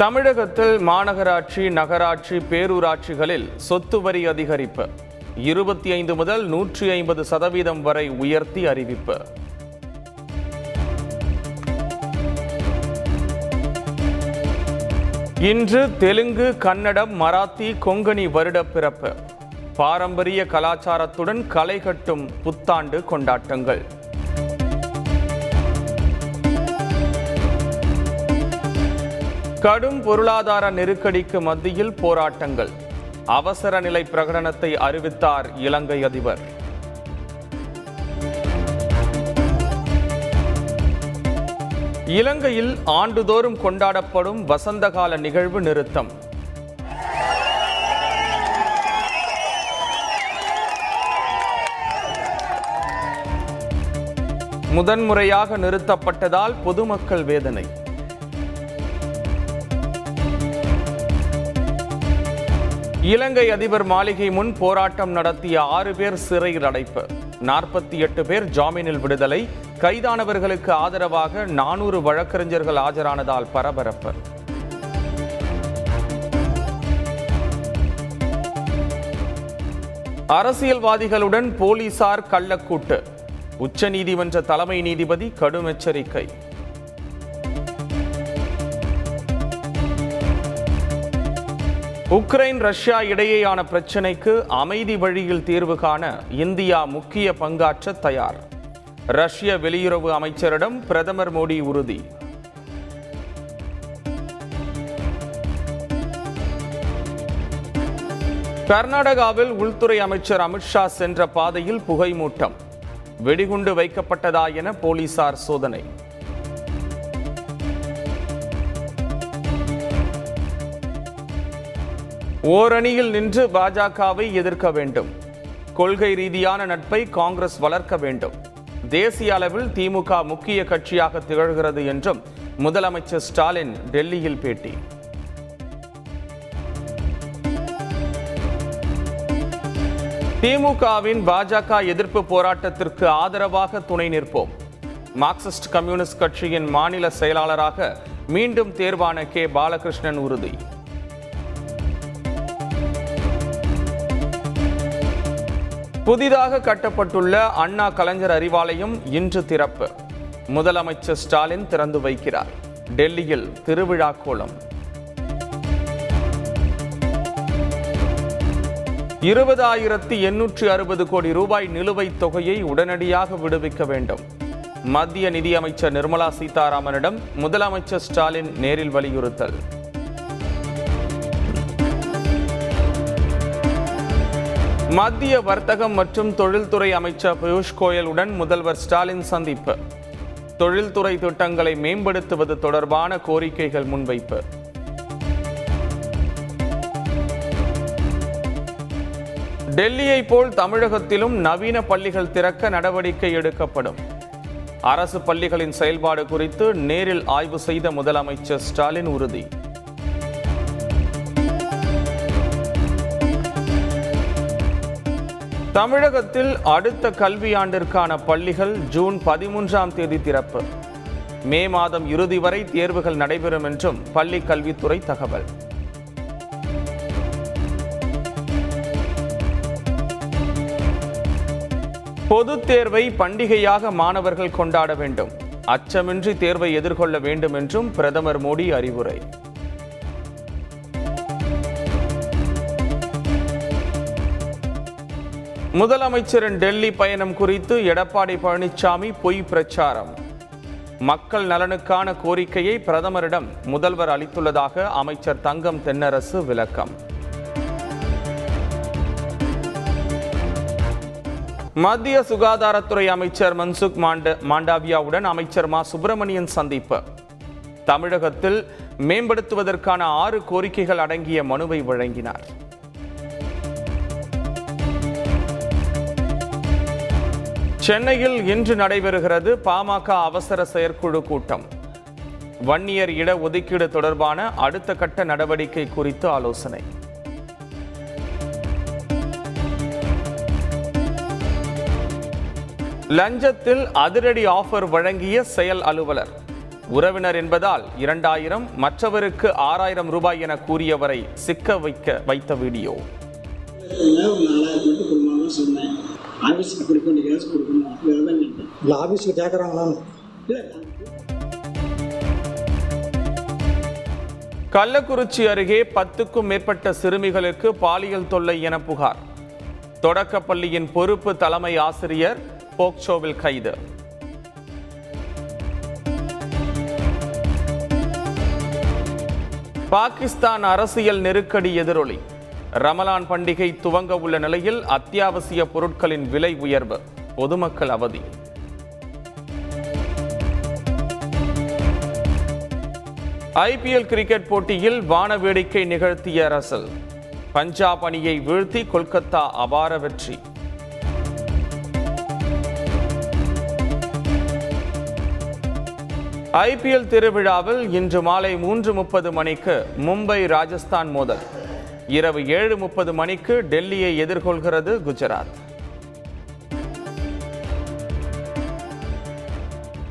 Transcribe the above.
தமிழகத்தில் மாநகராட்சி நகராட்சி பேரூராட்சிகளில் சொத்து வரி அதிகரிப்பு. இருபத்தி ஐந்து முதல் நூற்றி ஐம்பது சதவீதம் வரை உயர்த்தி அறிவிப்பு. இன்று தெலுங்கு கன்னடம் மராத்தி கொங்கணி வருட பிறப்பு பாரம்பரிய கலாச்சாரத்துடன் களை கட்டும் புத்தாண்டு கொண்டாட்டங்கள். கடும் பொருளாதார நெருக்கடிக்கு மத்தியில் போராட்டங்கள். அவசர நிலை பிரகடனத்தை அறிவித்தார் இலங்கை அதிபர். இலங்கையில் ஆண்டுதோறும் கொண்டாடப்படும் வசந்தகால நிகழ்வு நிறுத்தம். முதன்முறையாக நிறுத்தப்பட்டதால் பொதுமக்கள் வேதனை. இலங்கை அதிபர் மாளிகை முன் போராட்டம் நடத்திய ஆறு பேர் சிறையில் அடைப்பு. நாற்பத்தி எட்டு பேர் ஜாமீனில் விடுதலை. கைதானவர்களுக்கு ஆதரவாக நானூறு வழக்கறிஞர்கள் ஆஜரானதால் பரபரப்பு. அரசியல்வாதிகளுடன் போலீசார் கள்ளக்கூட்டு. உச்சநீதிமன்ற தலைமை நீதிபதி கடும் எச்சரிக்கை. உக்ரைன் ரஷ்யா இடையேயான பிரச்சினைக்கு அமைதி வழியில் தீர்வு காண இந்தியா முக்கிய பங்காற்ற தயார். ரஷ்ய வெளியுறவு அமைச்சரிடம் பிரதமர் மோடி உறுதி. கர்நாடகாவில் உள்துறை அமைச்சர் அமித்ஷா சென்ற பாதையில் புகைமூட்டம். வெடிகுண்டு வைக்கப்பட்டதா என போலீசார் சோதனை. ஓரணியில் நின்று பாஜகவை எதிர்க்க வேண்டும். கொள்கை ரீதியான நட்பை காங்கிரஸ் வளர்க்க வேண்டும். தேசிய அளவில் திமுக முக்கிய கட்சியாக திகழ்கிறது என்றும் முதலமைச்சர் ஸ்டாலின் டெல்லியில் பேட்டி. திமுகவின் பாஜக எதிர்ப்பு போராட்டத்திற்கு ஆதரவாக துணை நிற்போம். மார்க்சிஸ்ட் கம்யூனிஸ்ட் கட்சியின் மாநில செயலாளராக மீண்டும் தேர்வான கே. பாலகிருஷ்ணன் உறுதி. புதிதாக கட்டப்பட்டுள்ள அண்ணா கலைஞர் அறிவாலயம் இன்று திறப்பு. முதலமைச்சர் ஸ்டாலின் திறந்து வைக்கிறார். டெல்லியில் திருவிழா கோலம். இருபதாயிரத்தி எண்ணூற்றி அறுபது கோடி ரூபாய் நிலுவைத் தொகையை உடனடியாக விடுவிக்க வேண்டும். மத்திய நிதியமைச்சர் நிர்மலா சீதாராமனிடம் முதலமைச்சர் ஸ்டாலின் நேரில் வலியுறுத்தல். மத்திய வர்த்தகம் மற்றும் தொழில்துறை அமைச்சர் பியூஷ் கோயலுடன் முதல்வர் ஸ்டாலின் சந்திப்பு. தொழில்துறை திட்டங்களை மேம்படுத்துவது தொடர்பான கோரிக்கைகள் முன்வைப்பு. டெல்லியை போல் தமிழகத்திலும் நவீன பள்ளிகள் திறக்க நடவடிக்கை எடுக்கப்படும். அரசு பள்ளிகளின் செயல்பாடு குறித்து நேரில் ஆய்வு செய்த முதலமைச்சர் ஸ்டாலின் உறுதி. தமிழகத்தில் அடுத்த கல்வியாண்டிற்கான பள்ளிகள் ஜூன் பதிமூன்றாம் தேதி திறப்பு. மே மாதம் இறுதி வரை தேர்வுகள் நடைபெறும் என்றும் பள்ளி கல்வித்துறை தகவல். பொதுத் தேர்வை பண்டிகையாக மாணவர்கள் கொண்டாட வேண்டும். அச்சமின்றி தேர்வை எதிர்கொள்ள வேண்டும் என்றும் பிரதமர் மோடி அறிவுரை. முதலமைச்சரின் டெல்லி பயணம் குறித்து எடப்பாடி பழனிசாமி பொய் பிரச்சாரம். மக்கள் நலனுக்கான கோரிக்கையை பிரதமரிடம் முதல்வர் அளித்துள்ளதாக அமைச்சர் தங்கம் தென்னரசு விளக்கம். மத்திய சுகாதாரத்துறை அமைச்சர் மன்சுக் மாண்ட மாண்டாவியாவுடன் அமைச்சர் மா. சுப்பிரமணியன் சந்திப்பு. தமிழகத்தில் மேம்படுத்துவதற்கான ஆறு கோரிக்கைகள் அடங்கிய மனுவை வழங்கினார். சென்னையில் இன்று நடைபெறுகிறது பாமக அவசர செயற்குழு கூட்டம். வன்னியர் இட ஒதுக்கீடு தொடர்பான அடுத்த கட்ட நடவடிக்கை குறித்து ஆலோசனை. லஞ்சத்தில் அதிரடி ஆஃபர் வழங்கிய செயல் அலுவலர். உறவினர் என்பதால் இரண்டாயிரம் மற்றவருக்கு ஆறாயிரம் ரூபாய் என கூறியவரை சிக்க வைக்க வைத்த வீடியோ. சொன்னேன். ஆஃபீஸுக்கு கொடுக்க வேண்டிய காசு கொடுக்கணும் வேறு தான் கேட்டேன் இல்லை ஆஃபீஸில் கேட்குறாங்களான்னு இல்லை கள்ளக்குறிச்சி அருகே பத்துக்கும் மேற்பட்ட சிறுமிகளுக்கு பாலியல் தொல்லை என புகார். தொடக்கப்பள்ளியின் பொறுப்பு தலைமை ஆசிரியர் போக்சோவில் கைது. பாகிஸ்தான் அரசியல் நெருக்கடி எதிரொலி. ரமலான் பண்டிகை துவங்க உள்ள நிலையில் அத்தியாவசிய பொருட்களின் விலை உயர்வு பொதுமக்கள் அவதி. ஐபிஎல் கிரிக்கெட் போட்டியில் வான வேடிக்கை நிகழ்த்திய ரசல். பஞ்சாப் அணியை வீழ்த்தி கொல்கத்தா அபார வெற்றி. ஐபிஎல் திருவிழாவில் இன்று மாலை மூன்று முப்பது மணிக்கு மும்பை ராஜஸ்தான் மோதல். இரவு ஏழு முப்பது மணிக்கு டெல்லியை எதிர்கொள்கிறது குஜராத்.